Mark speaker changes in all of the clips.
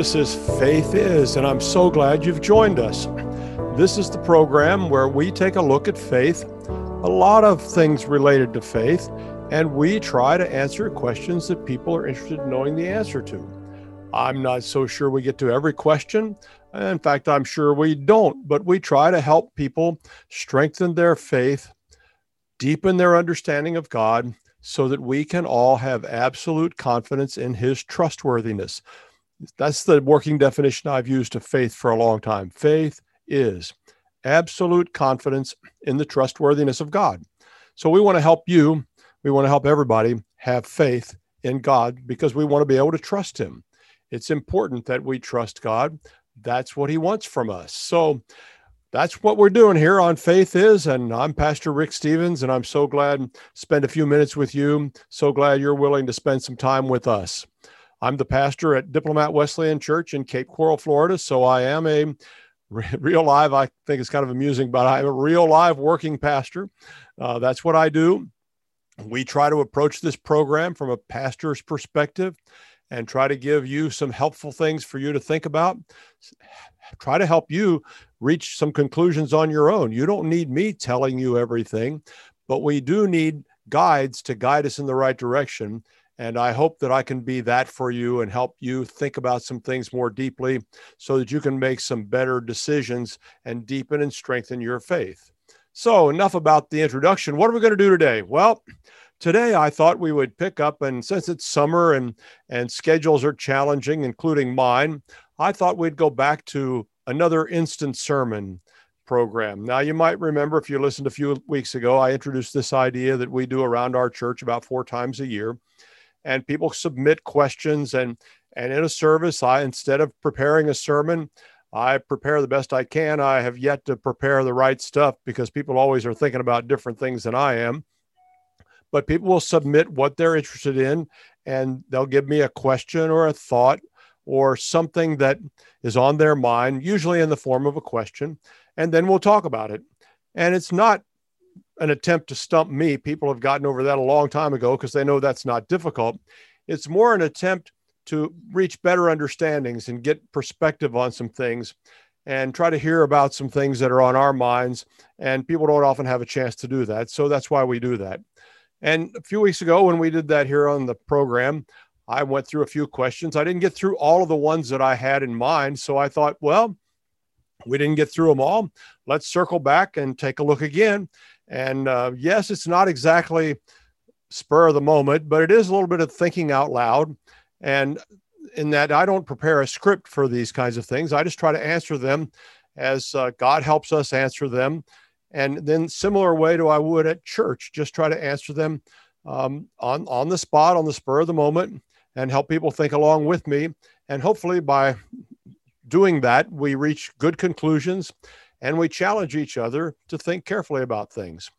Speaker 1: This is Faith Is, and I'm so glad you've joined us. This is the program where we take a look at faith, a lot of things related to faith, and we try to answer questions that people are interested in knowing the answer to. I'm not so sure we get to every question. In fact, I'm sure we don't, but we try to help people strengthen their faith, deepen their understanding of God, so that we can all have absolute confidence in His trustworthiness. That's the working definition I've used of faith for a long time. Faith is absolute confidence in the trustworthiness of God. So we want to help you, we want to help everybody have faith in God because we want to be able to trust Him. It's important that we trust God. That's what He wants from us. So that's what we're doing here on Faith Is. And I'm Pastor Rick Stevens, and I'm so glad to spend a few minutes with you. So glad you're willing to spend some time with us. I'm the pastor at Diplomat Wesleyan Church in Cape Coral, Florida. So I am a real live, I think it's kind of amusing, but I'm a real live working pastor. Uh, that's what I do. We try to approach this program from a pastor's perspective and try to give you some helpful things for you to think about. Try to help you reach some conclusions on your own. You don't need me telling you everything, but we do need guides to guide us in the right direction. And I hope that I can be that for you and help you think about some things more deeply so that you can make some better decisions and deepen and strengthen your faith. So, enough about the introduction. What are we going to do today? Well, today I thought we would pick up, and since it's summer and, and schedules are challenging, including mine, I thought we'd go back to another instant sermon program. Now, you might remember if you listened a few weeks ago, I introduced this idea that we do around our church about four times a year and people submit questions and and in a service i instead of preparing a sermon i prepare the best i can. I have yet to prepare the right stuff because people always are thinking about different things than i am. But people will submit what they're interested in and they'll give me a question or a thought or something that is on their mind usually in the form of a question and then we'll talk about it. And it's not an attempt to stump me. People have gotten over that a long time ago because they know that's not difficult. It's more an attempt to reach better understandings and get perspective on some things and try to hear about some things that are on our minds. And people don't often have a chance to do that. So that's why we do that. And a few weeks ago, when we did that here on the program, I went through a few questions. I didn't get through all of the ones that I had in mind. So I thought, well, we didn't get through them all. Let's circle back and take a look again and uh, yes, it's not exactly spur of the moment, but it is a little bit of thinking out loud. And in that, I don't prepare a script for these kinds of things. I just try to answer them as uh, God helps us answer them. And then, similar way to I would at church, just try to answer them um, on on the spot, on the spur of the moment, and help people think along with me. And hopefully, by doing that, we reach good conclusions and we challenge each other to think carefully about things.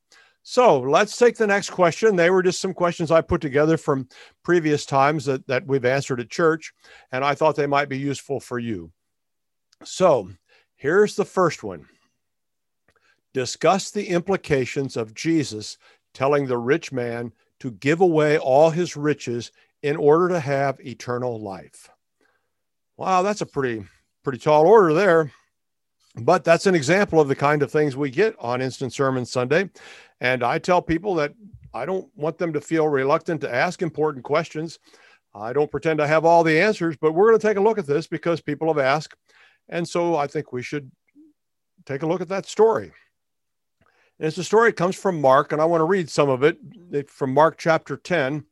Speaker 1: So let's take the next question. They were just some questions I put together from previous times that, that we've answered at church, and I thought they might be useful for you. So here's the first one Discuss the implications of Jesus telling the rich man to give away all his riches in order to have eternal life. Wow, that's a pretty pretty tall order there but that's an example of the kind of things we get on Instant Sermon Sunday. And I tell people that I don't want them to feel reluctant to ask important questions. I don't pretend I have all the answers, but we're going to take a look at this because people have asked. And so I think we should take a look at that story. And it's a story that comes from Mark, and I want to read some of it eh, from Mark chapter 10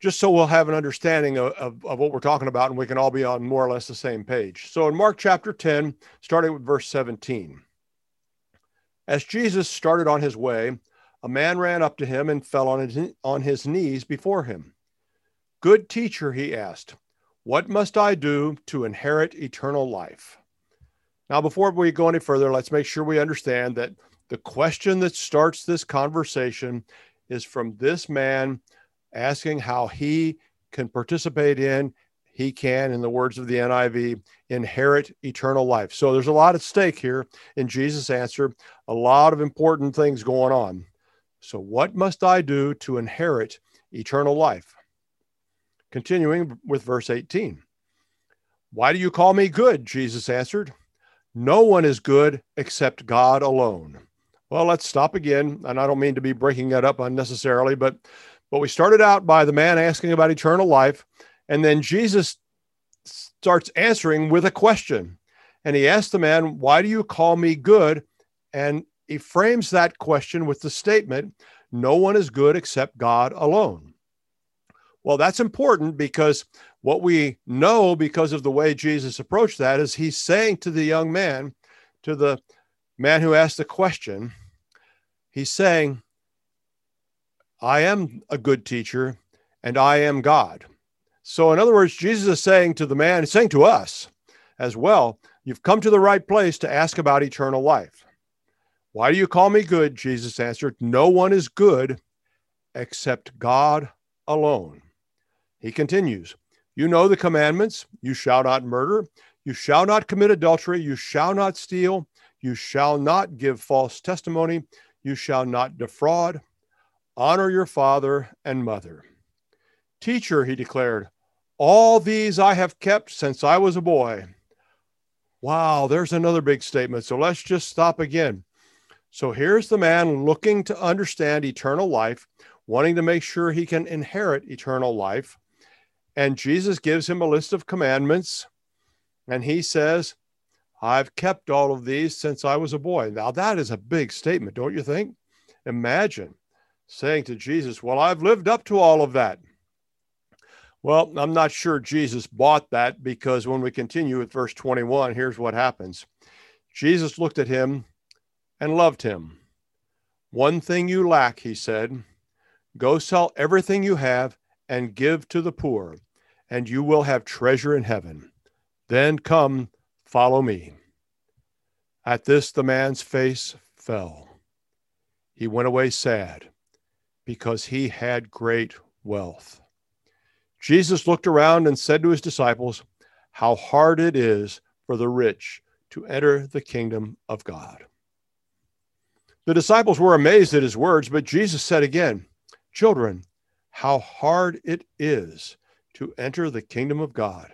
Speaker 1: just so we'll have an understanding of, of, of, what we're talking about and we can all be on more or less the same page. So in Mark chapter 10, starting with verse 17, as Jesus started on his way, a man ran up to him and fell on his, on his knees before him. Good teacher, he asked, what must I do to inherit eternal life? Now, before we go any further, let's make sure we understand that the question that starts this conversation is from this man asking how he can participate in, he can, in the words of the NIV, inherit eternal life. So there's a lot at stake here in Jesus' answer, a lot of important things going on. So, what must I do to inherit eternal life? Continuing with verse 18 Why do you call me good? Jesus answered. No one is good except God alone. Well, let's stop again. And I don't mean to be breaking that up unnecessarily, but but we started out by the man asking about eternal life, and then Jesus starts answering with a question. And he asked the man, Why do you call me good? And he frames that question with the statement, No one is good except God alone. Well, that's important because what we know because of the way Jesus approached that is he's saying to the young man, to the man who asked the question, he's saying, I am a good teacher and I am God. So, in other words, Jesus is saying to the man, he's saying to us as well, you've come to the right place to ask about eternal life. Why do you call me good? Jesus answered, No one is good except God alone. He continues, You know the commandments you shall not murder, you shall not commit adultery, you shall not steal, you shall not give false testimony, you shall not defraud, honor your father and mother. Teacher, he declared, all these I have kept since I was a boy. Wow, there's another big statement. So let's just stop again. So here's the man looking to understand eternal life, wanting to make sure he can inherit eternal life. And Jesus gives him a list of commandments. And he says, I've kept all of these since I was a boy. Now, that is a big statement, don't you think? Imagine saying to Jesus, Well, I've lived up to all of that. Well, I'm not sure Jesus bought that because when we continue with verse 21, here's what happens Jesus looked at him and loved him. One thing you lack, he said go sell everything you have and give to the poor, and you will have treasure in heaven. Then come, follow me. At this, the man's face fell. He went away sad because he had great wealth. Jesus looked around and said to his disciples, How hard it is for the rich to enter the kingdom of God. The disciples were amazed at his words, but Jesus said again, Children, how hard it is to enter the kingdom of God.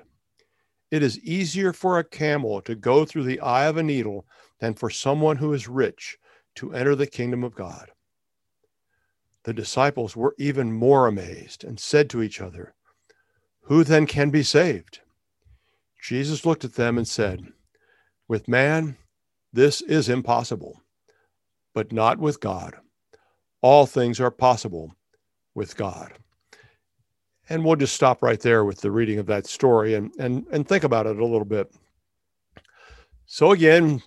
Speaker 1: It is easier for a camel to go through the eye of a needle than for someone who is rich to enter the kingdom of God. The disciples were even more amazed and said to each other, who then can be saved? Jesus looked at them and said, With man, this is impossible, but not with God. All things are possible with God. And we'll just stop right there with the reading of that story and, and, and think about it a little bit. So, again,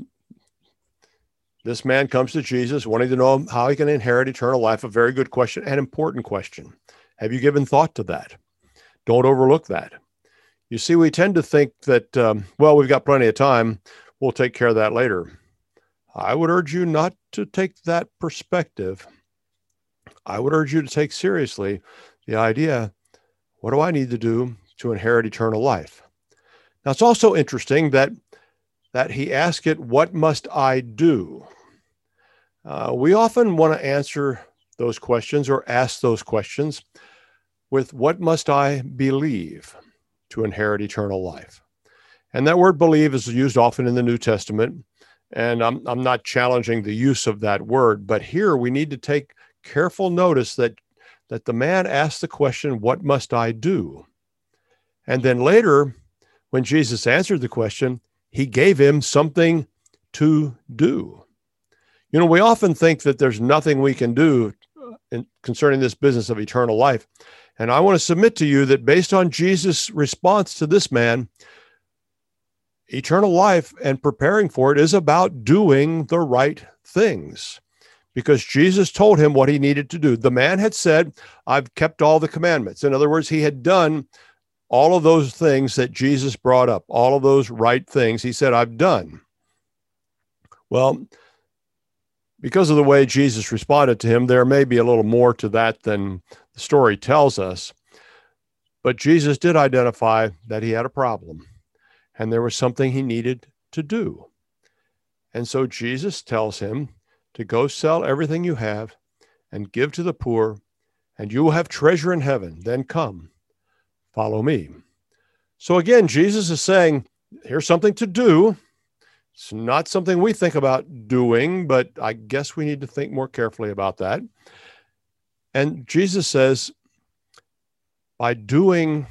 Speaker 1: this man comes to Jesus wanting to know how he can inherit eternal life. A very good question, an important question. Have you given thought to that? Don't overlook that. You see, we tend to think that, um, well, we've got plenty of time. We'll take care of that later. I would urge you not to take that perspective. I would urge you to take seriously the idea what do I need to do to inherit eternal life? Now, it's also interesting that, that he asked it, What must I do? Uh, we often want to answer those questions or ask those questions with what must I believe to inherit eternal life? And that word believe is used often in the New Testament. And I'm, I'm not challenging the use of that word, but here we need to take careful notice that, that the man asked the question, What must I do? And then later, when Jesus answered the question, he gave him something to do. You know, we often think that there's nothing we can do in, concerning this business of eternal life. And I want to submit to you that based on Jesus' response to this man, eternal life and preparing for it is about doing the right things because Jesus told him what he needed to do. The man had said, I've kept all the commandments. In other words, he had done all of those things that Jesus brought up, all of those right things. He said, I've done. Well, because of the way Jesus responded to him, there may be a little more to that than the story tells us. But Jesus did identify that he had a problem and there was something he needed to do. And so Jesus tells him to go sell everything you have and give to the poor, and you will have treasure in heaven. Then come, follow me. So again, Jesus is saying, here's something to do. It's not something we think about doing, but I guess we need to think more carefully about that. And Jesus says, by doing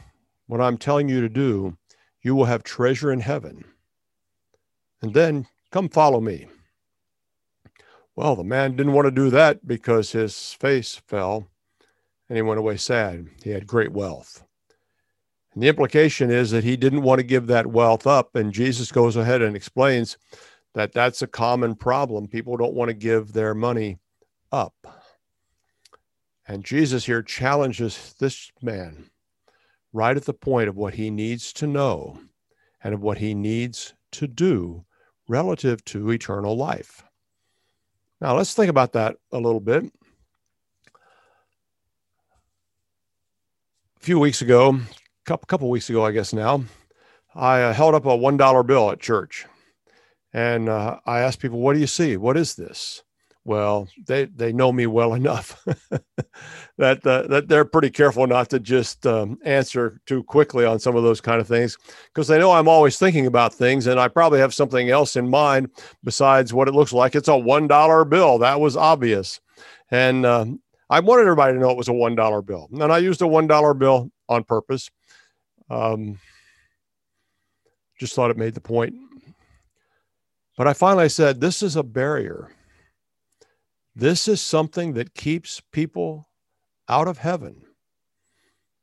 Speaker 1: what I'm telling you to do, you will have treasure in heaven. And then come follow me. Well, the man didn't want to do that because his face fell and he went away sad. He had great wealth. And the implication is that he didn't want to give that wealth up. And Jesus goes ahead and explains that that's a common problem. People don't want to give their money up. And Jesus here challenges this man right at the point of what he needs to know and of what he needs to do relative to eternal life. Now, let's think about that a little bit. A few weeks ago, couple couple weeks ago, I guess now, I uh, held up a one dollar bill at church, and uh, I asked people, "What do you see? What is this?" Well, they they know me well enough that uh, that they're pretty careful not to just um, answer too quickly on some of those kind of things because they know I'm always thinking about things, and I probably have something else in mind besides what it looks like. It's a one dollar bill. That was obvious, and um, I wanted everybody to know it was a one dollar bill, and I used a one dollar bill on purpose um, just thought it made the point. But I finally said, this is a barrier. This is something that keeps people out of heaven.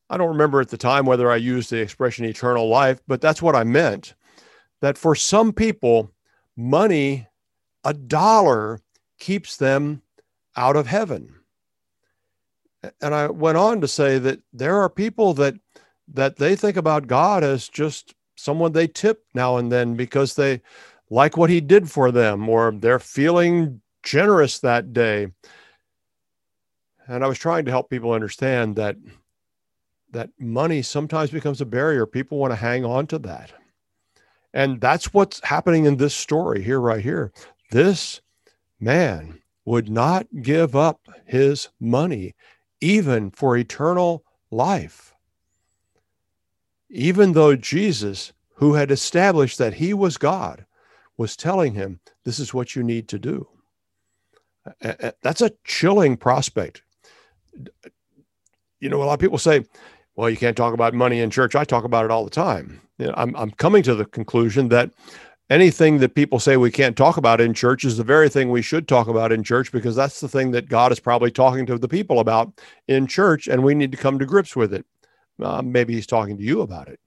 Speaker 1: I don't remember at the time whether I used the expression eternal life, but that's what I meant. That for some people, money, a dollar, keeps them out of heaven. And I went on to say that there are people that that they think about God as just someone they tip now and then because they like what he did for them or they're feeling generous that day. And I was trying to help people understand that that money sometimes becomes a barrier. People want to hang on to that. And that's what's happening in this story here, right here. This man would not give up his money, even for eternal life even though Jesus, who had established that he was God, was telling him, This is what you need to do. That's a chilling prospect. You know, a lot of people say, Well, you can't talk about money in church. I talk about it all the time. You know, I'm, I'm coming to the conclusion that anything that people say we can't talk about in church is the very thing we should talk about in church because that's the thing that God is probably talking to the people about in church, and we need to come to grips with it. Uh, maybe he's talking to you about it.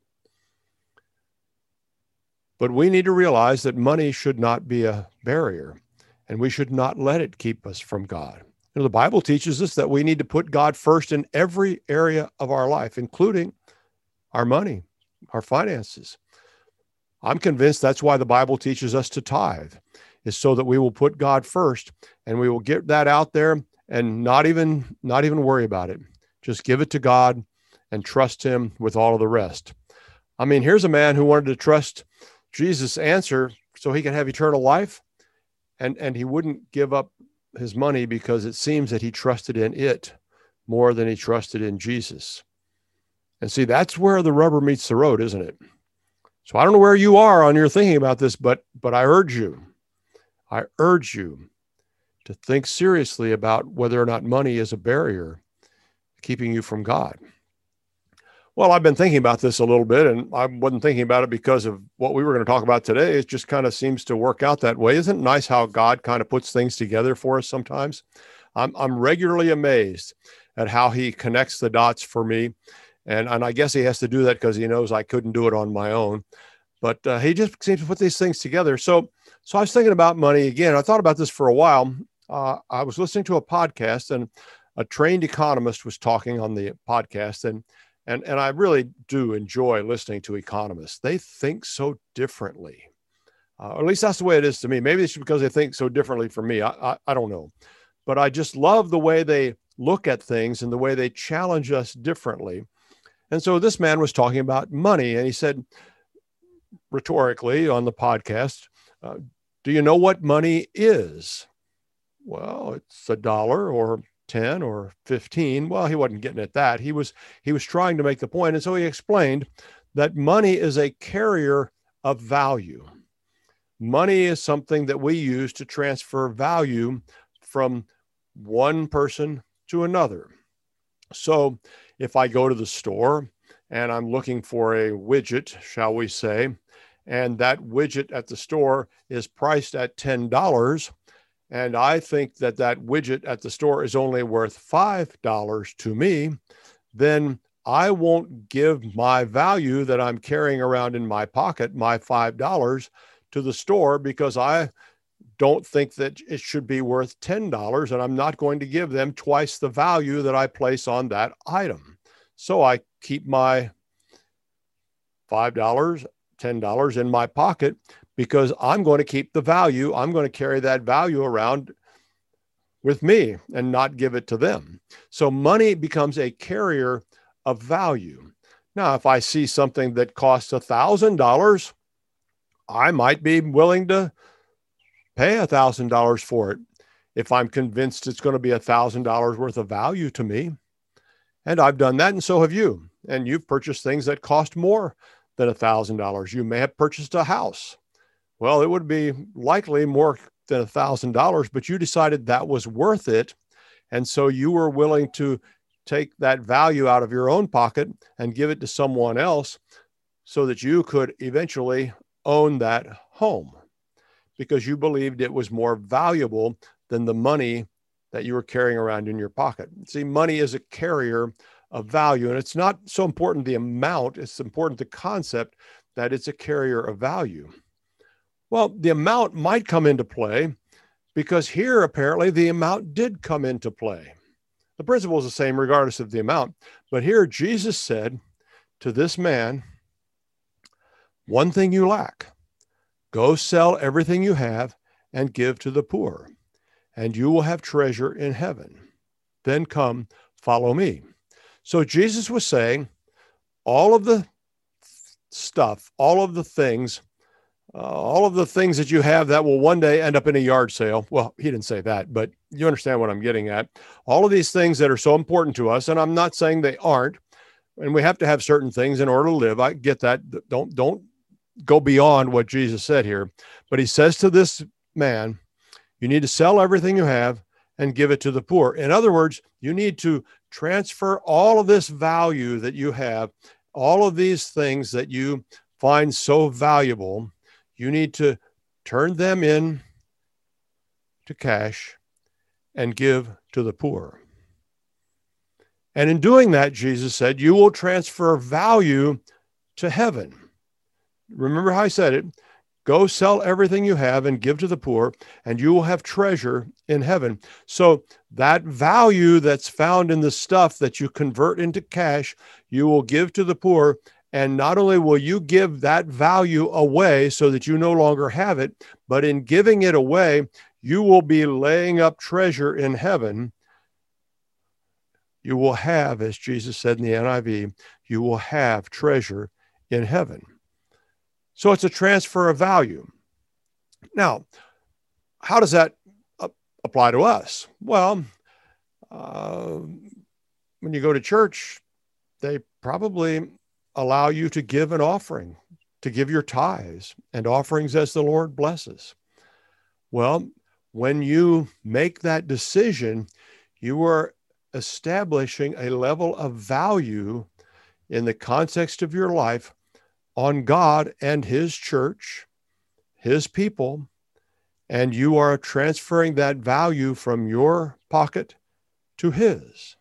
Speaker 1: But we need to realize that money should not be a barrier and we should not let it keep us from God. You know, the Bible teaches us that we need to put God first in every area of our life, including our money, our finances. I'm convinced that's why the Bible teaches us to tithe, is so that we will put God first and we will get that out there and not even not even worry about it. Just give it to God and trust him with all of the rest. I mean, here's a man who wanted to trust Jesus' answer so he could have eternal life, and, and he wouldn't give up his money because it seems that he trusted in it more than he trusted in Jesus. And see, that's where the rubber meets the road, isn't it? So I don't know where you are on your thinking about this, but but I urge you, I urge you to think seriously about whether or not money is a barrier keeping you from God. Well, I've been thinking about this a little bit, and I wasn't thinking about it because of what we were going to talk about today. It just kind of seems to work out that way. Isn't it nice how God kind of puts things together for us sometimes? I'm, I'm regularly amazed at how He connects the dots for me. And, and I guess He has to do that because He knows I couldn't do it on my own. But uh, He just seems to put these things together. So, so I was thinking about money again. I thought about this for a while. Uh, I was listening to a podcast, and a trained economist was talking on the podcast. And and and I really do enjoy listening to economists. They think so differently, uh, or at least that's the way it is to me. Maybe it's because they think so differently from me. I, I, I don't know, but I just love the way they look at things and the way they challenge us differently. And so this man was talking about money, and he said rhetorically on the podcast, uh, "Do you know what money is?" Well, it's a dollar or 10 or 15 well he wasn't getting at that he was he was trying to make the point and so he explained that money is a carrier of value. Money is something that we use to transfer value from one person to another. So if I go to the store and I'm looking for a widget, shall we say, and that widget at the store is priced at $10, and I think that that widget at the store is only worth $5 to me, then I won't give my value that I'm carrying around in my pocket, my $5, to the store because I don't think that it should be worth $10 and I'm not going to give them twice the value that I place on that item. So I keep my $5, $10 in my pocket because I'm going to keep the value. I'm going to carry that value around with me and not give it to them. So money becomes a carrier of value. Now, if I see something that costs a thousand dollars, I might be willing to pay a thousand dollars for it if I'm convinced it's going to be a thousand dollars worth of value to me. And I've done that, and so have you. And you've purchased things that cost more than a thousand dollars. You may have purchased a house well, it would be likely more than a thousand dollars, but you decided that was worth it. And so you were willing to take that value out of your own pocket and give it to someone else so that you could eventually own that home because you believed it was more valuable than the money that you were carrying around in your pocket. See, money is a carrier of value, and it's not so important the amount, it's important the concept that it's a carrier of value. Well, the amount might come into play because here apparently the amount did come into play. The principle is the same regardless of the amount. But here Jesus said to this man, One thing you lack go sell everything you have and give to the poor, and you will have treasure in heaven. Then come, follow me. So Jesus was saying, all of the stuff, all of the things uh, all of the things that you have that will one day end up in a yard sale. Well, he didn't say that, but you understand what I'm getting at. All of these things that are so important to us, and I'm not saying they aren't, and we have to have certain things in order to live. I get that. Don't don't go beyond what Jesus said here. But he says to this man, you need to sell everything you have and give it to the poor. In other words, you need to transfer all of this value that you have, all of these things that you find so valuable you need to turn them in to cash and give to the poor. And in doing that, Jesus said, you will transfer value to heaven. Remember how I said it? Go sell everything you have and give to the poor, and you will have treasure in heaven. So, that value that's found in the stuff that you convert into cash, you will give to the poor, and not only will you give that value away so that you no longer have it, but in giving it away, you will be laying up treasure in heaven. You will have, as Jesus said in the NIV, you will have treasure in heaven. So it's a transfer of value. Now, how does that apply to us? Well, uh, when you go to church, they probably allow you to give an offering, to give your tithes and offerings as the Lord blesses. Well, when you make that decision, you are establishing a level of value in the context of your life on God and His church, His people, and you are transferring that value from your pocket to His.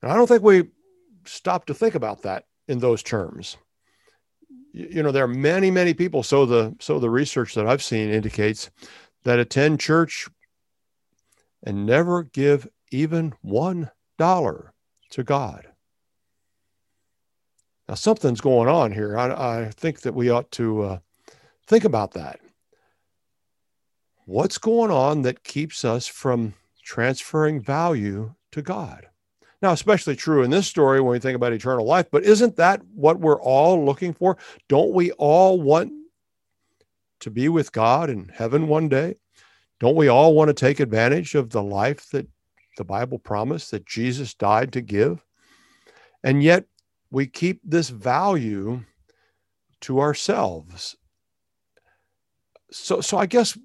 Speaker 1: And I don't think we stop to think about that in those terms. You know, there are many, many people. So the so the research that I've seen indicates that attend church and never give even one dollar to God. Now something's going on here. I, I think that we ought to uh, think about that. What's going on that keeps us from transferring value to God? Now, especially true in this story when we think about eternal life, but isn't that what we're all looking for? Don't we all want to be with God in heaven one day? Don't we all want to take advantage of the life that the Bible promised that Jesus died to give? And yet we keep this value to ourselves. So, so I guess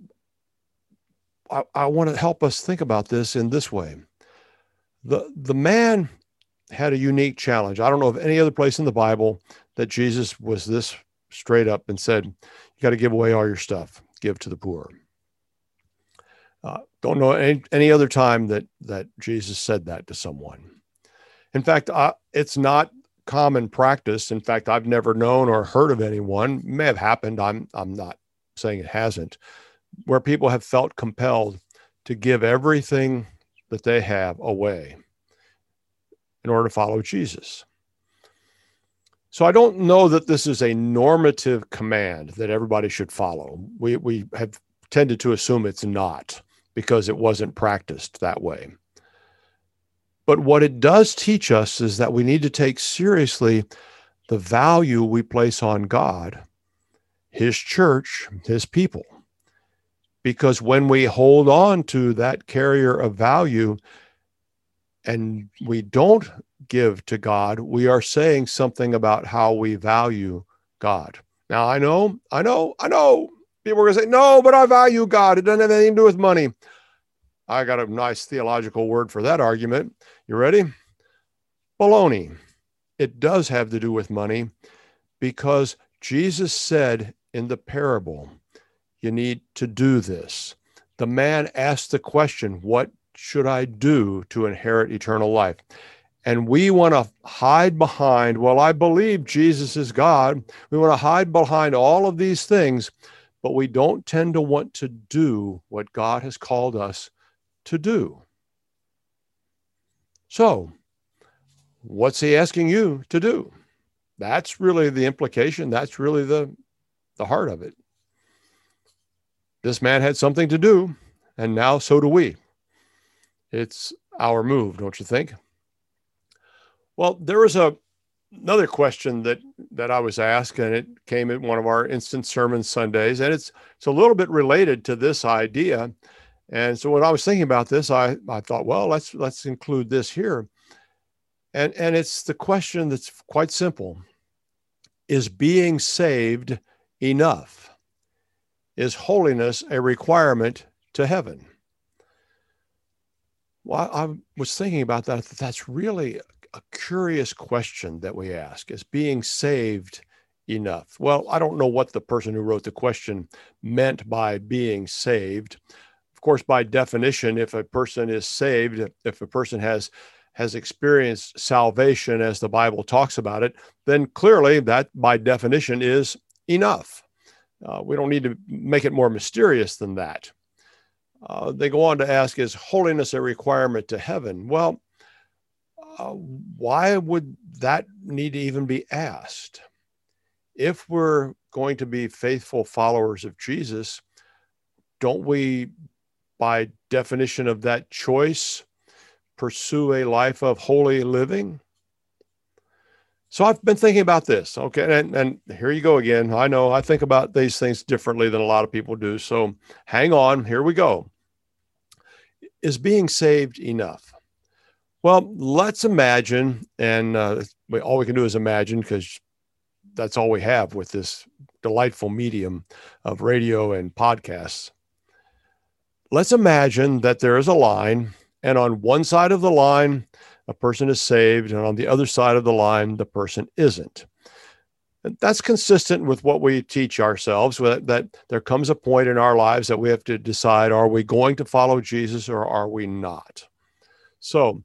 Speaker 1: I, I want to help us think about this in this way. The, the man had a unique challenge. I don't know of any other place in the Bible that Jesus was this straight up and said, You got to give away all your stuff, give to the poor. Uh, don't know any, any other time that, that Jesus said that to someone. In fact, uh, it's not common practice. In fact, I've never known or heard of anyone, may have happened, I'm, I'm not saying it hasn't, where people have felt compelled to give everything that they have away in order to follow Jesus. So I don't know that this is a normative command that everybody should follow. We, we have tended to assume it's not because it wasn't practiced that way. But what it does teach us is that we need to take seriously the value we place on God, His church, His people. Because when we hold on to that carrier of value and we don't give to God, we are saying something about how we value God. Now, I know, I know, I know people are going to say, no, but I value God. It doesn't have anything to do with money. I got a nice theological word for that argument. You ready? Baloney. It does have to do with money because Jesus said in the parable, you need to do this. The man asked the question, What should I do to inherit eternal life? And we want to hide behind, well, I believe Jesus is God. We want to hide behind all of these things, but we don't tend to want to do what God has called us to do. So, what's he asking you to do? That's really the implication. That's really the, the heart of it. This man had something to do, and now so do we. It's our move, don't you think? Well, there was a another question that that I was asked, and it came in one of our instant sermon Sundays, and it's it's a little bit related to this idea. And so when I was thinking about this, I, I thought, well, let's let's include this here. And and it's the question that's quite simple. Is being saved enough? Is holiness a requirement to heaven? Well, I, was thinking about that. That's really a curious question that we ask. Is being saved enough? Well, I don't know what the person who wrote the question meant by being saved of course, by definition, if a person is saved, if a person has has experienced salvation as the Bible talks about it, then clearly that by definition is enough. Uh, we don't need to make it more mysterious than that. Uh, they go on to ask, is holiness a requirement to heaven? Well, uh, why would that need to even be asked? If we're going to be faithful followers of Jesus, don't we by definition of that choice, pursue a life of holy living? So I've been thinking about this. Okay. And, and here you go again. I know I think about these things differently than a lot of people do. So hang on. Here we go. Is being saved enough? Well, let's imagine, and uh, all we can do is imagine because that's all we have with this delightful medium of radio and podcasts let's imagine that there is a line, and on one side of the line, a person is saved, and on the other side of the line, the person isn't. That's consistent with what we teach ourselves that there comes a point in our lives that we have to decide are we going to follow Jesus or are we not? So,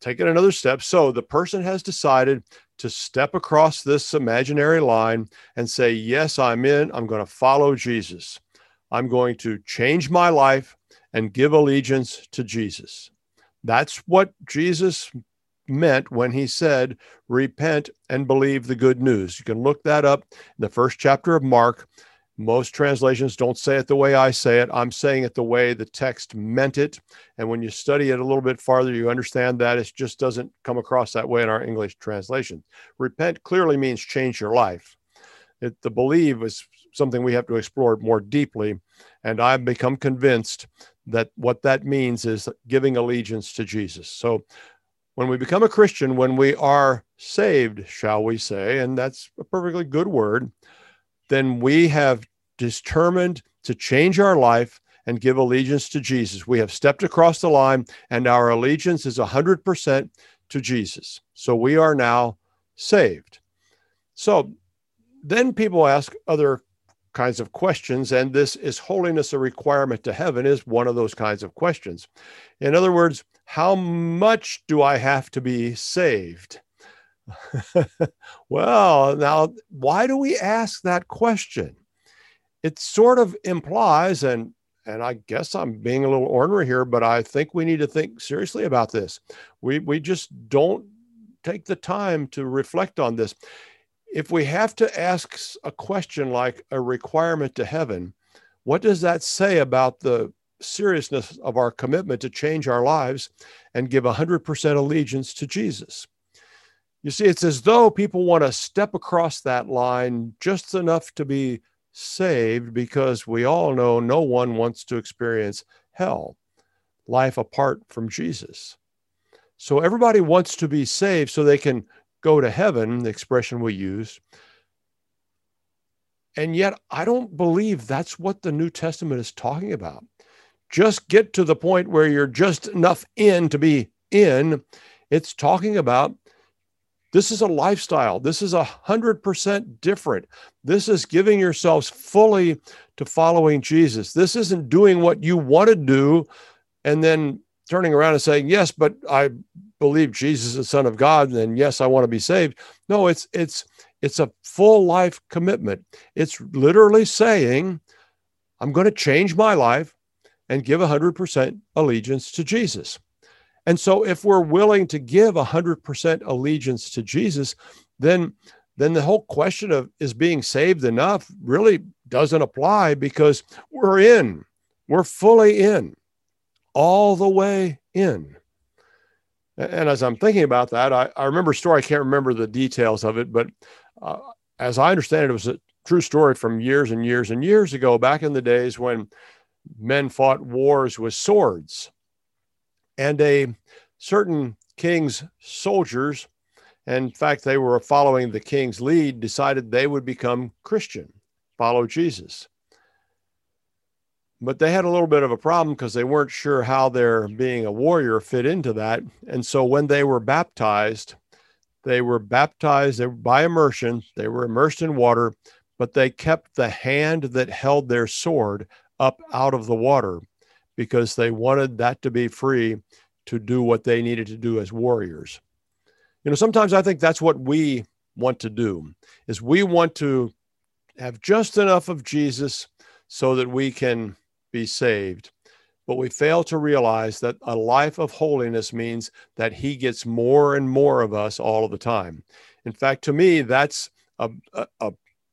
Speaker 1: take it another step. So, the person has decided to step across this imaginary line and say, Yes, I'm in. I'm going to follow Jesus. I'm going to change my life and give allegiance to Jesus. That's what Jesus meant when he said, Repent and believe the good news. You can look that up in the first chapter of Mark. Most translations don't say it the way I say it. I'm saying it the way the text meant it. And when you study it a little bit farther, you understand that it just doesn't come across that way in our English translation. Repent clearly means change your life. It, the believe is something we have to explore more deeply. And I've become convinced that what that means is giving allegiance to Jesus. So when we become a Christian, when we are saved, shall we say, and that's a perfectly good word, then we have determined to change our life and give allegiance to Jesus. We have stepped across the line, and our allegiance is 100% to Jesus. So we are now saved. So then people ask other kinds of questions, and this is holiness a requirement to heaven is one of those kinds of questions. In other words, how much do I have to be saved? well, now, why do we ask that question? It sort of implies, and and I guess I'm being a little ornery here, but I think we need to think seriously about this. We we just don't take the time to reflect on this. If we have to ask a question like a requirement to heaven, what does that say about the seriousness of our commitment to change our lives and give 100% allegiance to Jesus? You see, it's as though people want to step across that line just enough to be saved because we all know no one wants to experience hell, life apart from Jesus. So everybody wants to be saved so they can go to heaven, the expression we use. And yet, I don't believe that's what the New Testament is talking about. Just get to the point where you're just enough in to be in. It's talking about this is a lifestyle. This is a hundred percent different. This is giving yourselves fully to following Jesus. This isn't doing what you want to do and then turning around and saying, Yes, but I believe Jesus is the Son of God, then yes, I want to be saved. No, it's it's it's a full life commitment. It's literally saying, I'm going to change my life and give 100% allegiance to Jesus. And so if we're willing to give 100% allegiance to Jesus, then then the whole question of is being saved enough really doesn't apply because we're in. We're fully in. All the way in. And as I'm thinking about that, I, I remember a story. I can't remember the details of it, but uh, as I understand it, it was a true story from years and years and years ago, back in the days when men fought wars with swords and a certain king's soldiers, in fact, they were following the king's lead, decided they would become Christian, follow Jesus. But they had a little bit of a problem because they weren't sure how their being a warrior fit into that. And so when they were baptized, they were baptized by immersion, they were immersed in water, but they kept the hand that held their sword up out of the water because they wanted that to be free to do what they needed to do as warriors. You know, sometimes I think that's what we want to do is we want to have just enough of Jesus so that we can be saved. But we fail to realize that a life of holiness means that he gets more and more of us all of the time. In fact, to me, that's a, a, a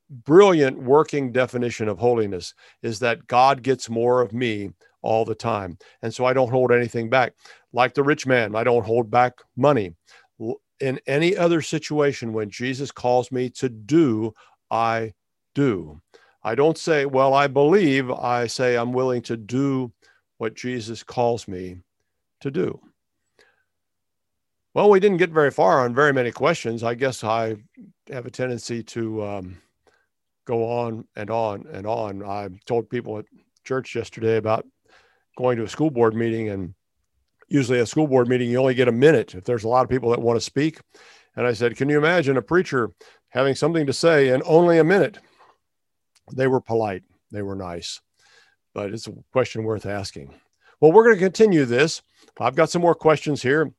Speaker 1: brilliant working definition of holiness is that God gets more of me all the time. And so I don't hold anything back. Like the rich man, I don't hold back money. In any other situation, when Jesus calls me to do, I do. I don't say, well, I believe. I say, I'm willing to do what Jesus calls me to do. Well, we didn't get very far on very many questions. I guess I have a tendency to um, go on and on and on. I told people at church yesterday about going to a school board meeting and usually a school board meeting you only get a minute if there's a lot of people that want to speak and i said can you imagine a preacher having something to say in only a minute they were polite they were nice but it's a question worth asking well we're going to continue this i've got some more questions here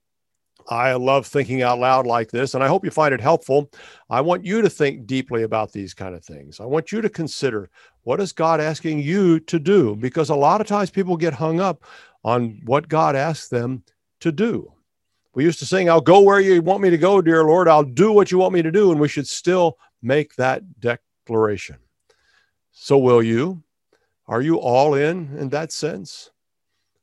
Speaker 1: I love thinking out loud like this, and I hope you find it helpful. I want you to think deeply about these kind of things. I want you to consider what is God asking you to do? Because a lot of times people get hung up on what God asks them to do. We used to sing, I'll go where you want me to go, dear Lord. I'll do what you want me to do. And we should still make that declaration. So, will you? Are you all in in that sense?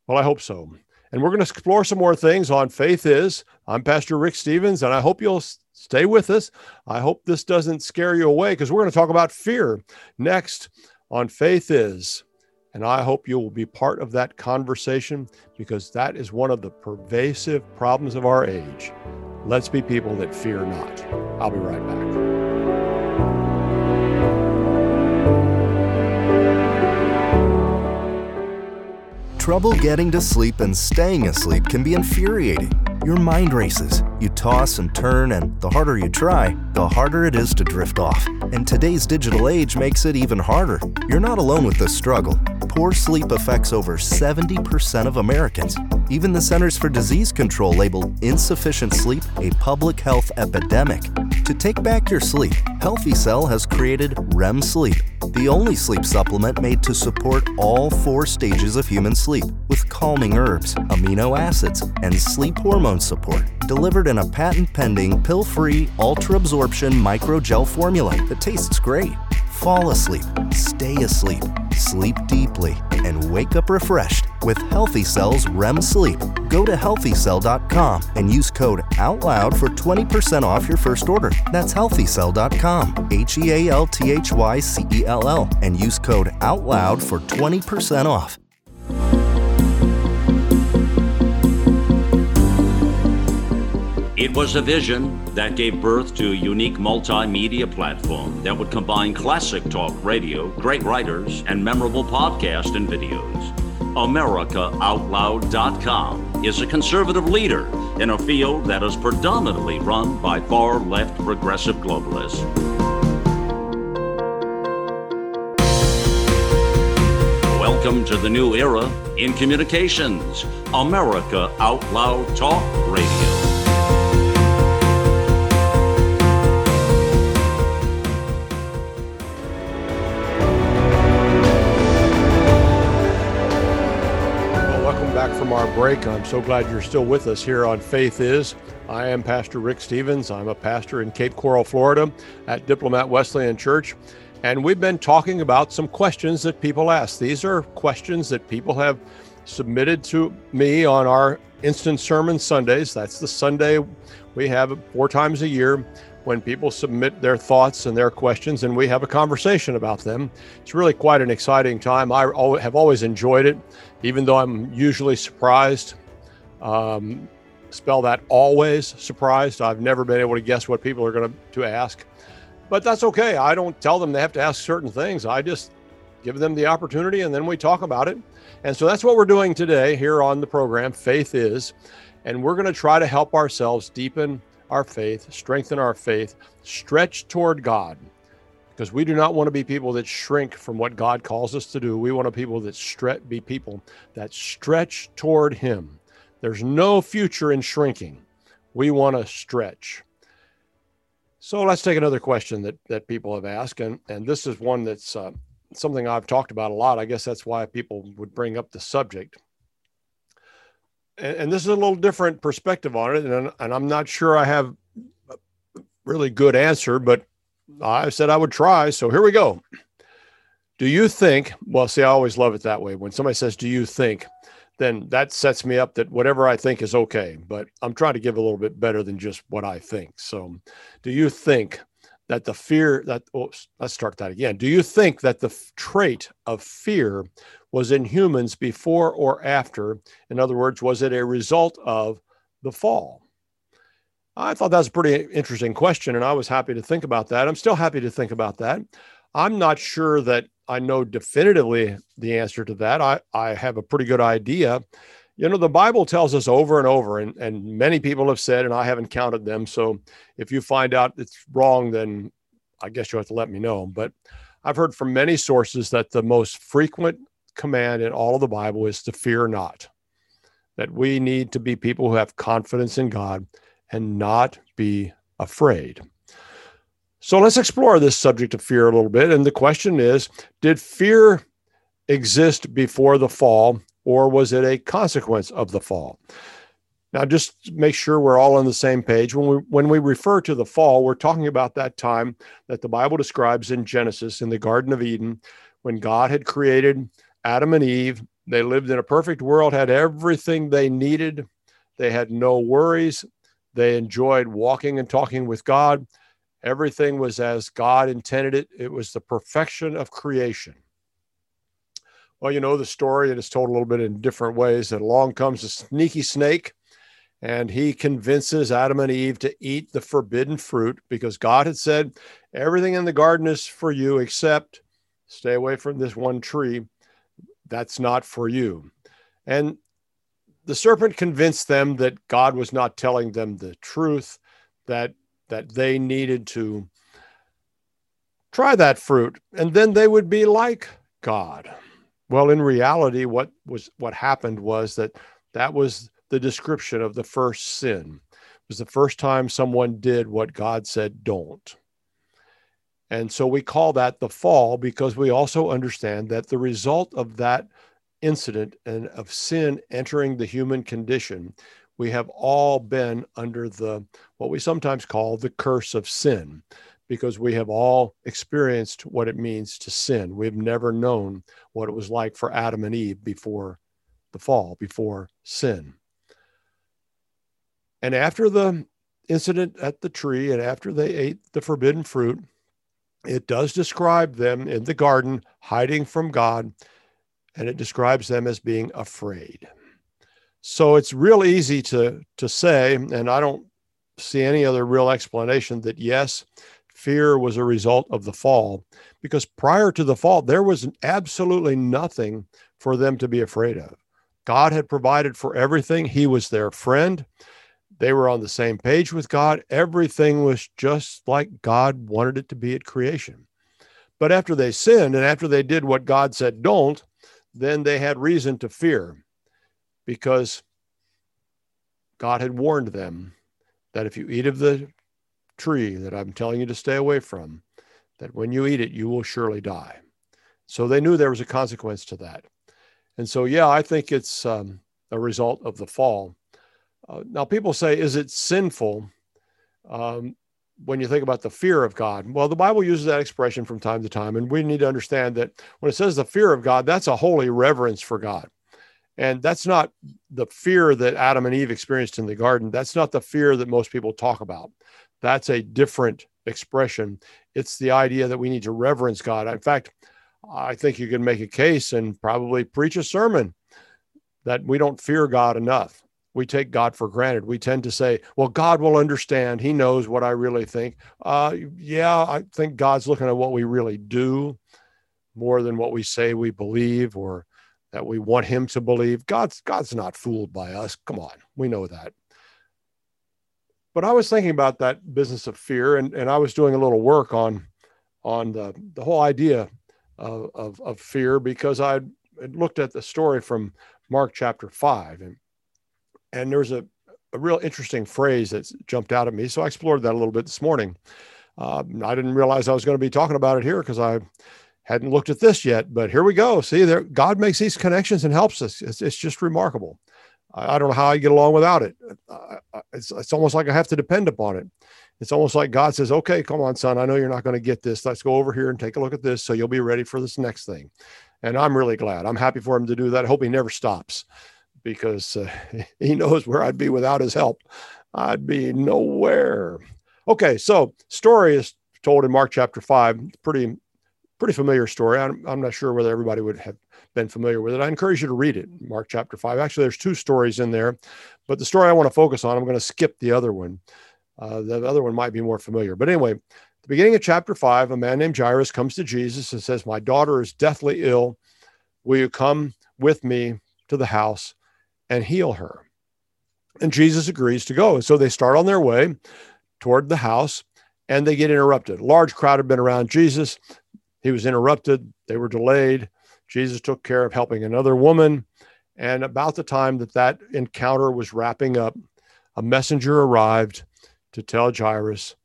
Speaker 1: Well, I hope so. And we're going to explore some more things on Faith Is. I'm Pastor Rick Stevens, and I hope you'll stay with us. I hope this doesn't scare you away because we're going to talk about fear next on Faith Is And I hope you will be part of that conversation because that is one of the pervasive problems of our age. Let's be people that fear not. I'll be right back.
Speaker 2: Trouble getting to sleep and staying asleep can be infuriating. Your mind races. You toss and turn, and the harder you try, the harder it is to drift off. And today's digital age makes it even harder. You're not alone with this struggle. Poor sleep affects over 70% of Americans. Even the Centers for Disease Control labeled insufficient sleep a public health epidemic. To take back your sleep, Healthy Cell has created REM Sleep, the only sleep supplement made to support all four stages of human sleep with calming herbs, amino acids, and sleep hormone support, delivered in a patent pending pill free ultra absorption microgel formula that tastes great. Fall asleep, stay asleep, sleep deeply, and wake up refreshed with Healthy Cell's REM Sleep. Go to healthycell.com and use code OUTLOUD for 20% off your first order. That's healthycell.com, H E A L T H Y C E L L, and use code OUTLOUD for 20% off.
Speaker 3: It was a vision that gave birth to a unique multimedia platform that would combine classic talk radio, great writers, and memorable podcasts and videos. AmericaOutloud.com is a conservative leader in a field that is predominantly run by far left progressive globalists. Welcome to the new era in communications, America Out Loud Talk Radio.
Speaker 1: From our break. I'm so glad you're still with us here on Faith Is. I am Pastor Rick Stevens. I'm a pastor in Cape Coral, Florida at Diplomat Wesleyan Church. And we've been talking about some questions that people ask. These are questions that people have submitted to me on our instant sermon Sundays. That's the Sunday we have four times a year when people submit their thoughts and their questions and we have a conversation about them. It's really quite an exciting time. I have always enjoyed it, even though I'm usually surprised. Um, spell that always surprised. I've never been able to guess what people are going to ask, but that's okay. I don't tell them they have to ask certain things. I just give them the opportunity and then we talk about it. And so that's what we're doing today here on the program, Faith Is. And we're going to try to help ourselves deepen our faith, strengthen our faith, stretch toward God. Because we do not want to be people that shrink from what God calls us to do. We want to people that stretch, be people that stretch toward Him. There's no future in shrinking. We want to stretch. So let's take another question that that people have asked, and and this is one that's uh, something I've talked about a lot. I guess that's why people would bring up the subject and, and, this is a little different perspective on it, and, and I'm not sure I have a really good answer, but I said I would try. So here we go. Do you think? Well, see, I always love it that way. When somebody says, "Do you think?" then that sets me up that whatever I think is okay. But I'm trying to give a little bit better than just what I think. So, do you think that the fear that oops, let's start that again. Do you think that the f- trait of fear was in humans before or after? In other words, was it a result of the fall? I thought that was a pretty interesting question, and I was happy to think about that. I'm still happy to think about that. I'm not sure that I know definitively the answer to that. I, I have a pretty good idea. You know, the Bible tells us over and over, and, and many people have said, and I haven't counted them. So if you find out it's wrong, then I guess you'll have to let me know. But I've heard from many sources that the most frequent command in all of the Bible is to fear not, that we need to be people who have confidence in God and not be afraid. So let's explore this subject of fear a little bit. And the question is Did fear exist before the fall, or was it a consequence of the fall? Now, just make sure we're all on the same page. When we when we refer to the fall, we're talking about that time that the Bible describes in Genesis in the Garden of Eden, when God had created Adam and Eve. They lived in a perfect world, had everything they needed. They had no worries. They enjoyed walking and talking with God. Everything was as God intended it. It was the perfection of creation. Well, you know the story, and it's told a little bit in different ways. That along comes a sneaky snake, and he convinces Adam and Eve to eat the forbidden fruit because God had said, Everything in the garden is for you except stay away from this one tree. That's not for you. And the serpent convinced them that God was not telling them the truth, that that they needed to try that fruit and then they would be like God. Well, in reality, what was what happened was that that was the description of the first sin. It was the first time someone did what God said don't. And so we call that the fall because we also understand that the result of that incident and of sin entering the human condition, we have all been under the what we sometimes call the curse of sin because we have all experienced what it means to sin. We've never known what it was like for Adam and Eve before the fall, before sin. And after the incident at the tree and after they ate the forbidden fruit, it does describe them in the garden hiding from God, and it describes them as being afraid. So it's real easy to, to say, and I don't see any other real explanation that yes, fear was a result of the fall, because prior to the fall, there was absolutely nothing for them to be afraid of. God had provided for everything, He was their friend. They were on the same page with God. Everything was just like God wanted it to be at creation. But after they sinned and after they did what God said don't, then they had reason to fear because God had warned them that if you eat of the tree that I'm telling you to stay away from, that when you eat it, you will surely die. So they knew there was a consequence to that. And so, yeah, I think it's um, a result of the fall. Uh, now, people say, is it sinful um, when you think about the fear of God? Well, the Bible uses that expression from time to time, and we need to understand that when it says the fear of God, that's a holy reverence for God. And that's not the fear that Adam and Eve experienced in the garden. That's not the fear that most people talk about. That's a different expression. It's the idea that we need to reverence God. In fact, I think you can make a case and probably preach a sermon that we don't fear God enough we take God for granted. We tend to say, well, God will understand. He knows what I really think. Uh, yeah, I think God's looking at what we really do more than what we say we believe or that we want him to believe. God's God's not fooled by us. Come on, we know that. But I was thinking about that business of fear, and, and I was doing a little work on on the, the whole idea of, of, of fear because I looked at the story from Mark chapter five. And and there's a, a real interesting phrase that jumped out at me. So I explored that a little bit this morning. Um, I didn't realize I was going to be talking about it here because I hadn't looked at this yet, but here we go. See, there, God makes these connections and helps us. It's, it's just remarkable. I, I, don't know how I get along without it. I, it's, it's almost like I have to depend upon it. It's almost like God says, okay, come on, son. I know you're not going to get this. Let's go over here and take a look at this so you'll be ready for this next thing. And I'm really glad. I'm happy for him to do that. I hope he never stops because uh, he knows where I'd be without his help. I'd be nowhere. Okay, so story is told in Mark chapter five. Pretty, pretty familiar story. I'm, I'm not sure whether everybody would have been familiar with it. I encourage you to read it. Mark chapter five. Actually, there's two stories in there, but the story I want to focus on, I'm going to skip the other one. Uh, the other one might be more familiar. But anyway, the beginning of chapter five, a man named Jairus comes to Jesus and says, "My daughter is deathly ill. Will you come with me to the house?" and heal her. And Jesus agrees to go. And So they start on their way toward the house and they get interrupted. A large crowd had been around Jesus. He was interrupted. They were delayed. Jesus took care of helping another woman. And about the time that that encounter was wrapping up, a messenger arrived to tell Jairus,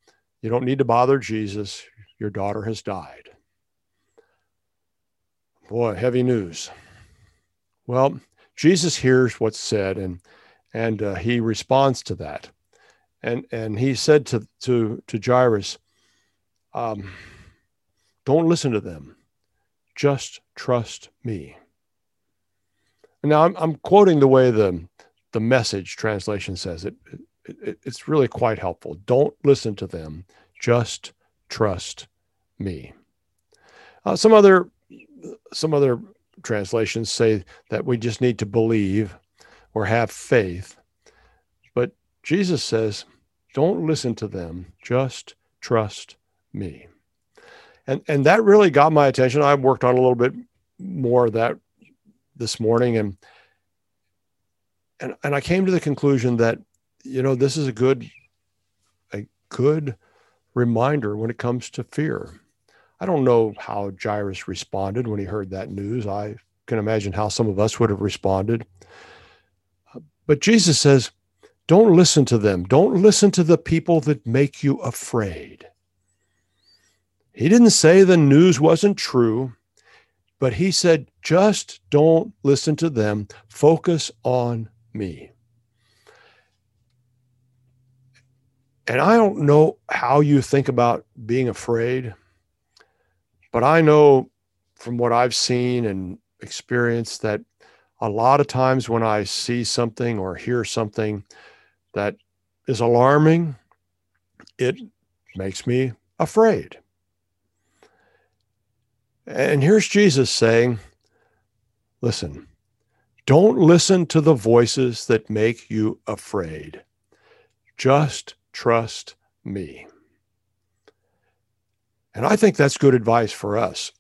Speaker 1: You don't need to bother Jesus. Your daughter has died. Boy, heavy news. Well, Jesus hears what's said and and uh, he responds to that. And and he said to to to Jairus, um, "Don't listen to them. Just trust me." Now I'm, I'm quoting the way the the message translation says it, it, it. It's really quite helpful. Don't listen to them. Just trust me. Uh, some other some other translations say that we just need to believe or have faith. But Jesus says, don't listen to them, just trust me. And and that really got my attention. I worked on a little bit more of that this morning and and and I came to the conclusion that you know this is a good a good reminder when it comes to fear. I don't know how Jairus responded when he heard that news. I can imagine how some of us would have responded. But Jesus says, don't listen to them. Don't listen to the people that make you afraid. He didn't say the news wasn't true, but he said, just don't listen to them. Focus on me. And I don't know how you think about being afraid, but I know from what I've seen and experienced that a lot of times when I see something or hear something that is alarming, it makes me afraid. And here's Jesus saying, listen, don't listen to the voices that make you afraid. Just trust me. And I think that's good advice for us.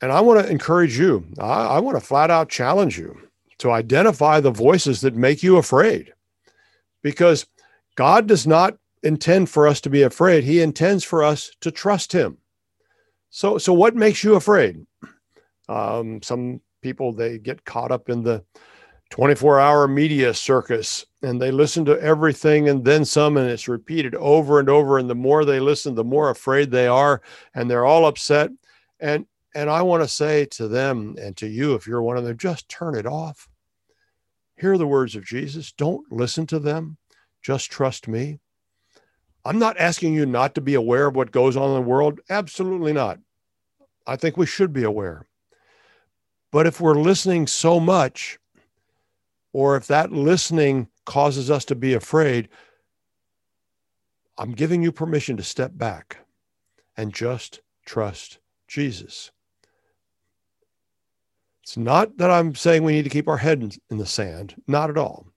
Speaker 1: And I want to encourage you, I, I want to flat out challenge you to identify the voices that make you afraid because God does not intend for us to be afraid. He intends for us to trust him. So, so what makes you afraid? Um, some people they get caught up in the 24 hour media circus and they listen to everything and then some and it's repeated over and over and the more they listen the more afraid they are and they're all upset and and I want to say to them and to you, if you're one of them, just turn it off. Hear the words of Jesus. Don't listen to them. Just trust me. I'm not asking you not to be aware of what goes on in the world. Absolutely not. I think we should be aware. But if we're listening so much, or if that listening causes us to be afraid, I'm giving you permission to step back and just trust Jesus. It's not that I'm saying we need to keep our head in the sand, not at all.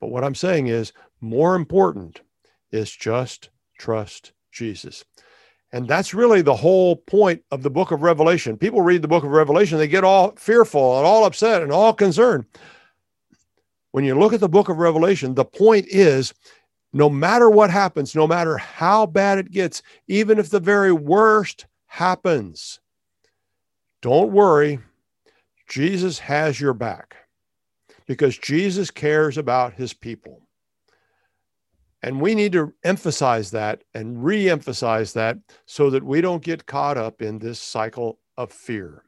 Speaker 1: But what I'm saying is more important is just trust Jesus. And that's really the whole point of the book of Revelation. People read the book of Revelation, they get all fearful and all upset and all concerned. When you look at the book of Revelation, the point is no matter what happens, no matter how bad it gets, even if the very worst happens, don't worry, Jesus has your back because Jesus cares about his people. And we need to emphasize that and re emphasize that so that we don't get caught up in this cycle of fear.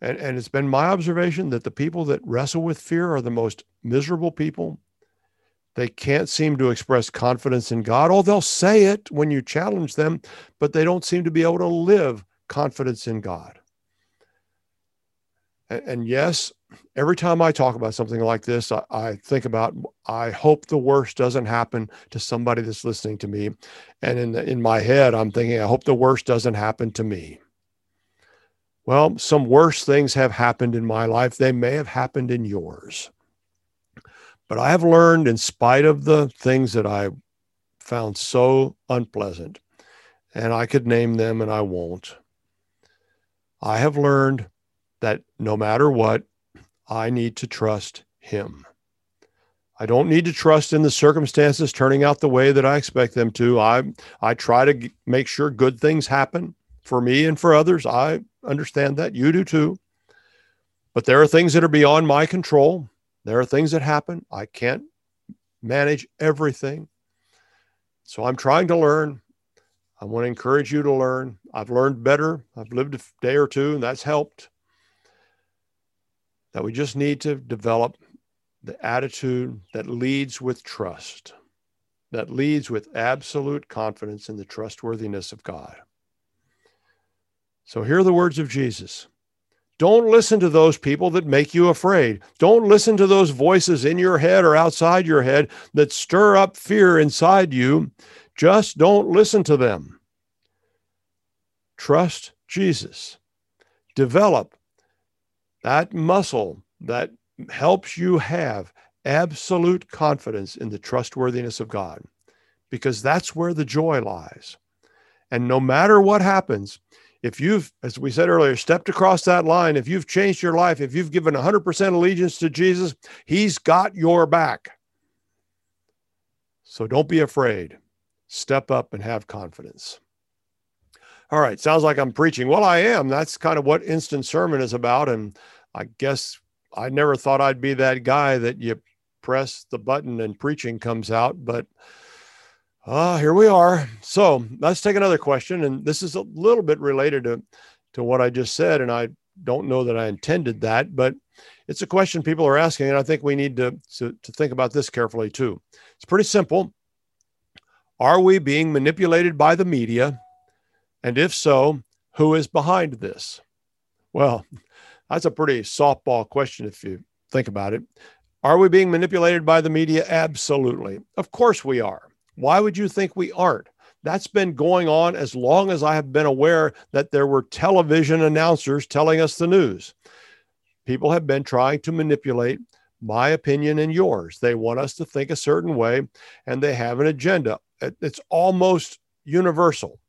Speaker 1: And, and it's been my observation that the people that wrestle with fear are the most miserable people. They can't seem to express confidence in God. Oh, they'll say it when you challenge them, but they don't seem to be able to live confidence in God. And yes, every time I talk about something like this, I, I, think about I hope the worst doesn't happen to somebody that's listening to me. And in the, in my head, I'm thinking, I hope the worst doesn't happen to me. Well, some worse things have happened in my life. They may have happened in yours. But I have learned, in spite of the things that I found so unpleasant, and I could name them and I won't, I have learned that no matter what, I need to trust Him. I don't need to trust in the circumstances turning out the way that I expect them to. I I try to make sure good things happen for me and for others. I understand that. You do too. But there are things that are beyond my control. There are things that happen. I can't manage everything. So I'm trying to learn. I want to encourage you to learn. I've learned better. I've lived a day or two, and that's helped that we just need to develop the attitude that leads with trust, that leads with absolute confidence in the trustworthiness of God. So, here are the words of Jesus. Don't listen to those people that make you afraid. Don't listen to those voices in your head or outside your head that stir up fear inside you. Just don't listen to them. Trust Jesus. develop that muscle that helps you have absolute confidence in the trustworthiness of God, because that's where the joy lies. And no matter what happens, if you've, as we said earlier, stepped across that line, if you've changed your life, if you've given 100% allegiance to Jesus, He's got your back. So don't be afraid. Step up and have confidence. All right, sounds like I'm preaching. Well, I am. That's kind of what instant sermon is about. And I guess I never thought I'd be that guy that you press the button and preaching comes out, but uh, here we are. So let's take another question. And this is a little bit related to, to what I just said. And I don't know that I intended that, but it's a question people are asking. And I think we need to, to, to think about this carefully too. It's pretty simple. Are we being manipulated by the media? And if so, who is behind this? Well, that's a pretty softball question if you think about it. Are we being manipulated by the media? Absolutely. Of course we are. Why would you think we aren't? That's been going on as long as I have been aware that there were television announcers telling us the news. People have been trying to manipulate my opinion and yours. They want us to think a certain way and they have an agenda. It's almost universal.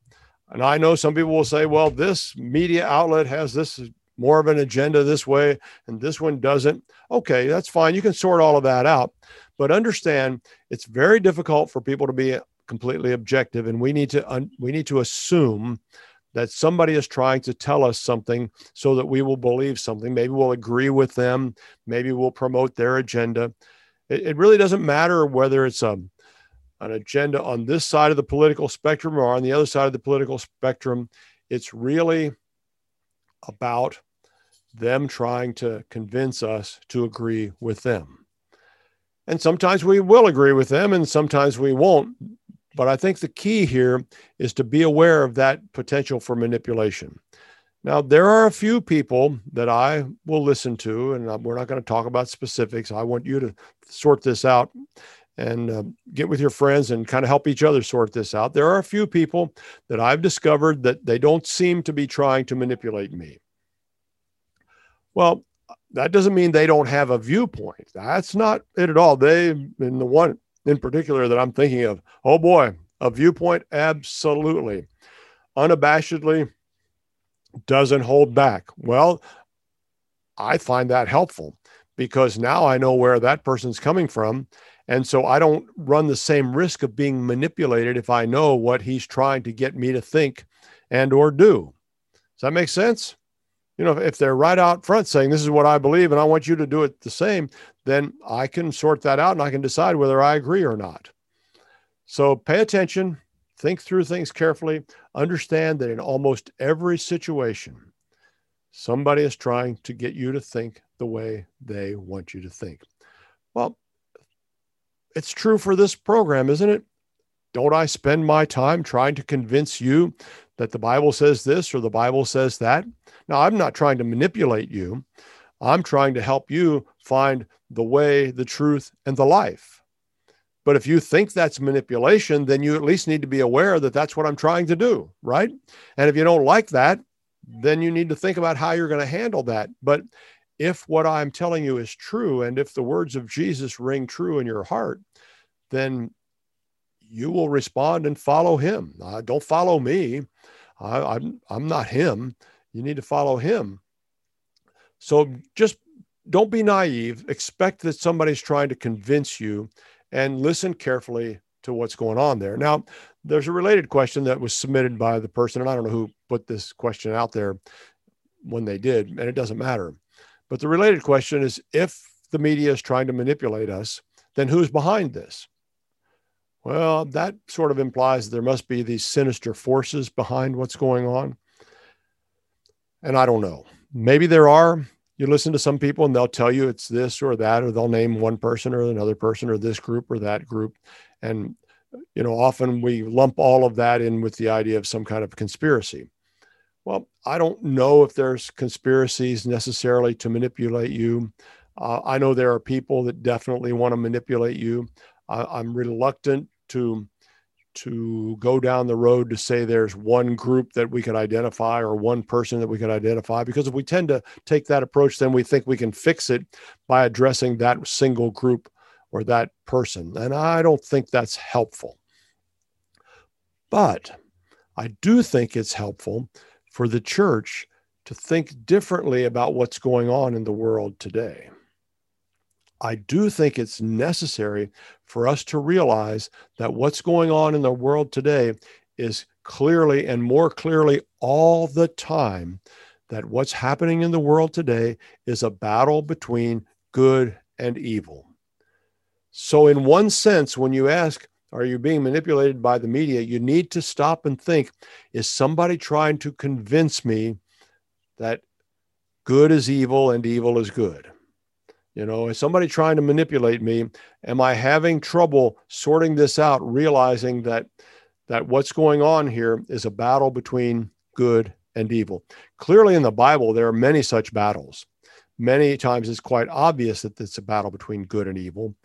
Speaker 1: And I know some people will say, well, this media outlet has this more of an agenda this way and this one doesn't. Okay, that's fine. You can sort all of that out. But understand it's very difficult for people to be completely objective and we need to un- we need to assume that somebody is trying to tell us something so that we will believe something. Maybe we'll agree with them. Maybe we'll promote their agenda. It, it really doesn't matter whether it's a, um, an agenda on this side of the political spectrum or on the other side of the political spectrum. It's really about them trying to convince us to agree with them. And sometimes we will agree with them and sometimes we won't. But I think the key here is to be aware of that potential for manipulation. Now, there are a few people that I will listen to, and we're not going to talk about specifics. I want you to sort this out and uh, get with your friends and kind of help each other sort this out. There are a few people that I've discovered that they don't seem to be trying to manipulate me. Well, that doesn't mean they don't have a viewpoint. That's not it at all. They, in the one in particular that I'm thinking of. Oh boy, a viewpoint absolutely, unabashedly doesn't hold back. Well, I find that helpful because now I know where that person's coming from. And so I don't run the same risk of being manipulated if I know what he's trying to get me to think and or do. Does that make sense? you know, if they're right out front saying, this is what I believe and I want you to do it the same, then I can sort that out and I can decide whether I agree or not. So pay attention, think through things carefully, understand that in almost every situation, somebody is trying to get you to think the way they want you to think. Well, it's true for this program, isn't it? Don't I spend my time trying to convince you that the Bible says this or the Bible says that? Now, I'm not trying to manipulate you. I'm trying to help you find the way, the truth, and the life. But if you think that's manipulation, then you at least need to be aware that that's what I'm trying to do, right? And if you don't like that, then you need to think about how you're going to handle that. But if what I'm telling you is true, and if the words of Jesus ring true in your heart, then you will respond and follow him. Uh, don't follow me. I, I'm, I'm not him. You need to follow him. So just don't be naive. Expect that somebody's trying to convince you and listen carefully to what's going on there. Now, there's a related question that was submitted by the person, and I don't know who put this question out there when they did, and it doesn't matter. But the related question is if the media is trying to manipulate us, then who's behind this? Well, that sort of implies there must be these sinister forces behind what's going on. And I don't know. Maybe there are. You listen to some people and they'll tell you it's this or that, or they'll name one person or another person or this group or that group. And, you know, often we lump all of that in with the idea of some kind of conspiracy. Well, I don't know if there's conspiracies necessarily to manipulate you. Uh, I know there are people that definitely want to manipulate you. I'm reluctant to to go down the road to say there's one group that we could identify or one person that we could identify because if we tend to take that approach then we think we can fix it by addressing that single group or that person and i don't think that's helpful but i do think it's helpful for the church to think differently about what's going on in the world today I do think it's necessary for us to realize that what's going on in the world today is clearly and more clearly all the time that what's happening in the world today is a battle between good and evil. So, in one sense, when you ask, are you being manipulated by the media? You need to stop and think is somebody trying to convince me that good is evil and evil is good? You know, is somebody trying to manipulate me? Am I having trouble sorting this out, realizing that that what's going on here is a battle between good and evil? Clearly in the Bible, there are many such battles. Many times it's quite obvious that it's a battle between good and evil.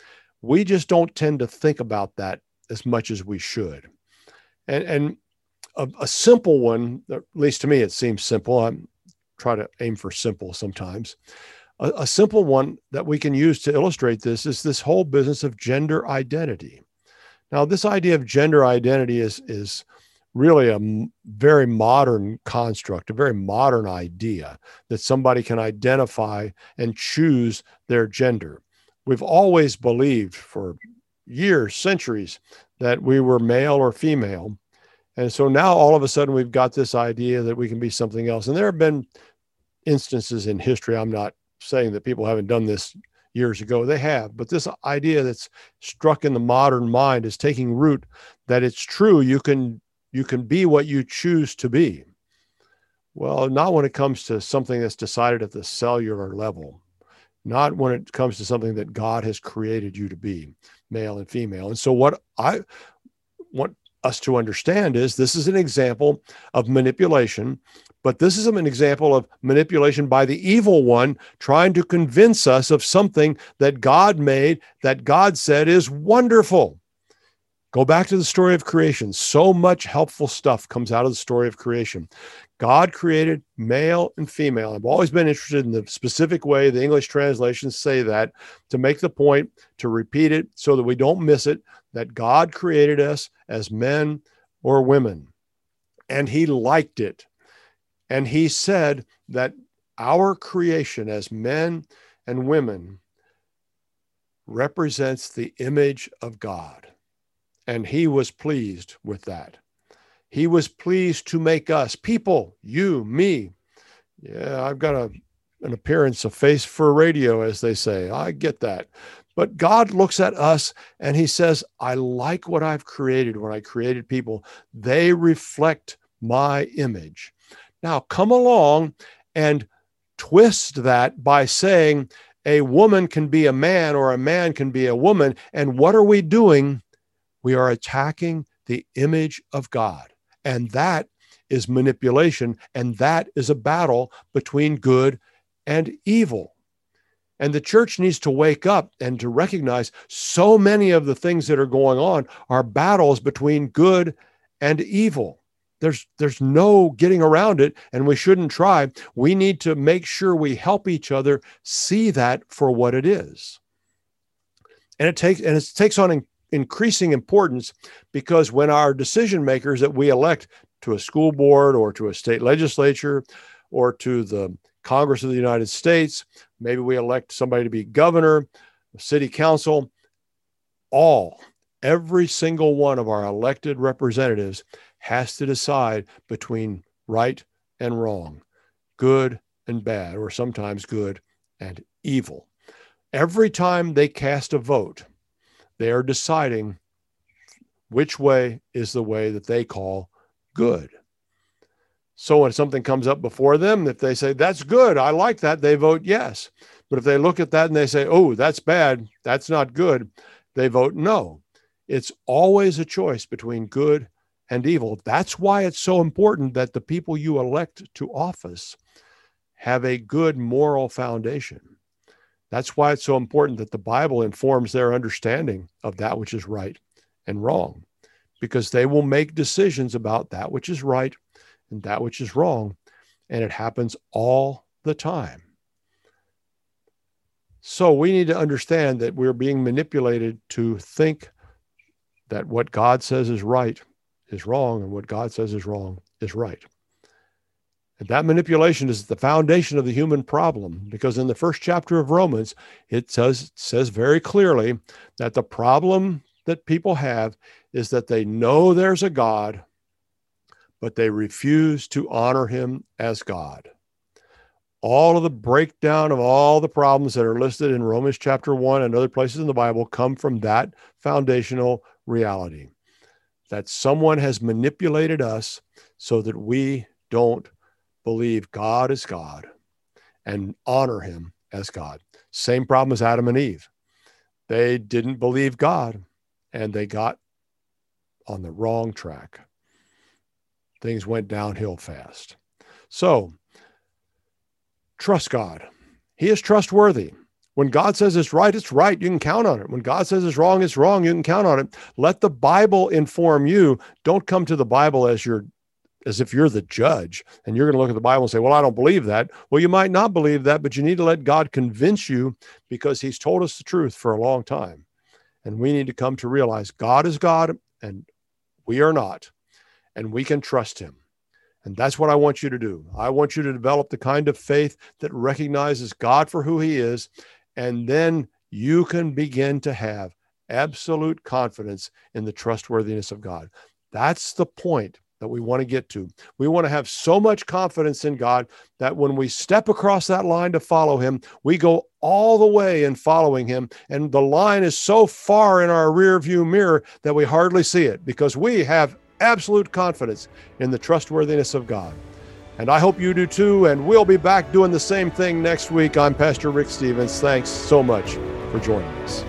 Speaker 1: We just don't tend to think about that as much as we should. And and a, a simple one, at least to me, it seems simple. I try to aim for simple sometimes a, a simple one that we can use to illustrate this is this whole business of gender identity. Now, this idea of gender identity is, is really a very modern construct, a very modern idea that somebody can identify and choose their gender. We've always believed for years, centuries, that we were male or female. And so now all of a sudden we've got this idea that we can be something else. And there have been instances in history, I'm not saying that people haven't done this years ago. They have, but this idea that's struck in the modern mind is taking root that it's true you can you can be what you choose to be. Well, not when it comes to something that's decided at the cellular level, not when it comes to something that God has created you to be, male and female. And so what I want us to understand is this is an example of manipulation but this is an example of manipulation by the evil one trying to convince us of something that God made, that God said is wonderful. Go back to the story of creation. So much helpful stuff comes out of the story of creation. God created male and female. I've always been interested in the specific way the English translations say that to make the point, to repeat it so that we don't miss it, that God created us as men or women. And he liked it. And he said that our creation as men and women represents the image of God. And he was pleased with that. He was pleased to make us people, you, me. Yeah, I've got a, an appearance, a face for radio, as they say. I get that. But God looks at us and he says, I like what I've created when I created people. They reflect my image. Now, come along and twist that by saying a woman can be a man or a man can be a woman. And what are we doing? We are attacking the image of God. And that is manipulation. And that is a battle between good and evil. And the church needs to wake up and to recognize so many of the things that are going on are battles between good and evil there's there's no getting around it and we shouldn't try we need to make sure we help each other see that for what it is and it takes and it takes on increasing importance because when our decision makers that we elect to a school board or to a state legislature or to the congress of the united states maybe we elect somebody to be governor city council all every single one of our elected representatives has to decide between right and wrong, good and bad, or sometimes good and evil. Every time they cast a vote, they are deciding which way is the way that they call good. So when something comes up before them, if they say, that's good, I like that, they vote yes. But if they look at that and they say, oh, that's bad, that's not good, they vote no. It's always a choice between good and evil. That's why it's so important that the people you elect to office have a good moral foundation. That's why it's so important that the Bible informs their understanding of that which is right and wrong. because they will make decisions about that which is right and that which is wrong. And it happens all the time. So we need to understand that we're being manipulated to think that what God says is right is wrong and what God says is wrong is right. That manipulation is the foundation of the human problem because in the first chapter of Romans, it says, says very clearly that the problem that people have is that they know there's a God, but they refuse to honor him as God. All of the breakdown of all the problems that are listed in Romans chapter 1 and other places in the Bible come from that foundational reality that someone has manipulated us so that we don't believe God is God and honor him as God. Same problem as Adam and Eve. They didn't believe God and they got on the wrong track. Things went downhill fast. So, trust God. He is trustworthy. When God says it's right, it's right. You can count on it. When God says it's wrong, it's wrong. You can count on it. Let the Bible inform you. Don't come to the Bible as your as if you're the judge and you're going to look at the Bible and say, Well, I don't believe that. Well, you might not believe that, but you need to let God convince you because He's told us the truth for a long time. And we need to come to realize God is God and we are not, and we can trust Him. And that's what I want you to do. I want you to develop the kind of faith that recognizes God for who He is, and then you can begin to have absolute confidence in the trustworthiness of God. That's the point that we want to get to. We want to have so much confidence in God that when we step across that line to follow Him, we go all the way in following Him. And the line is so far in our rear view mirror that we hardly see it because we have absolute confidence in the trustworthiness of God. And I hope you do too. And we'll be back doing the same thing next week. I'm Pastor Rick Stevens. Thanks so much for joining us.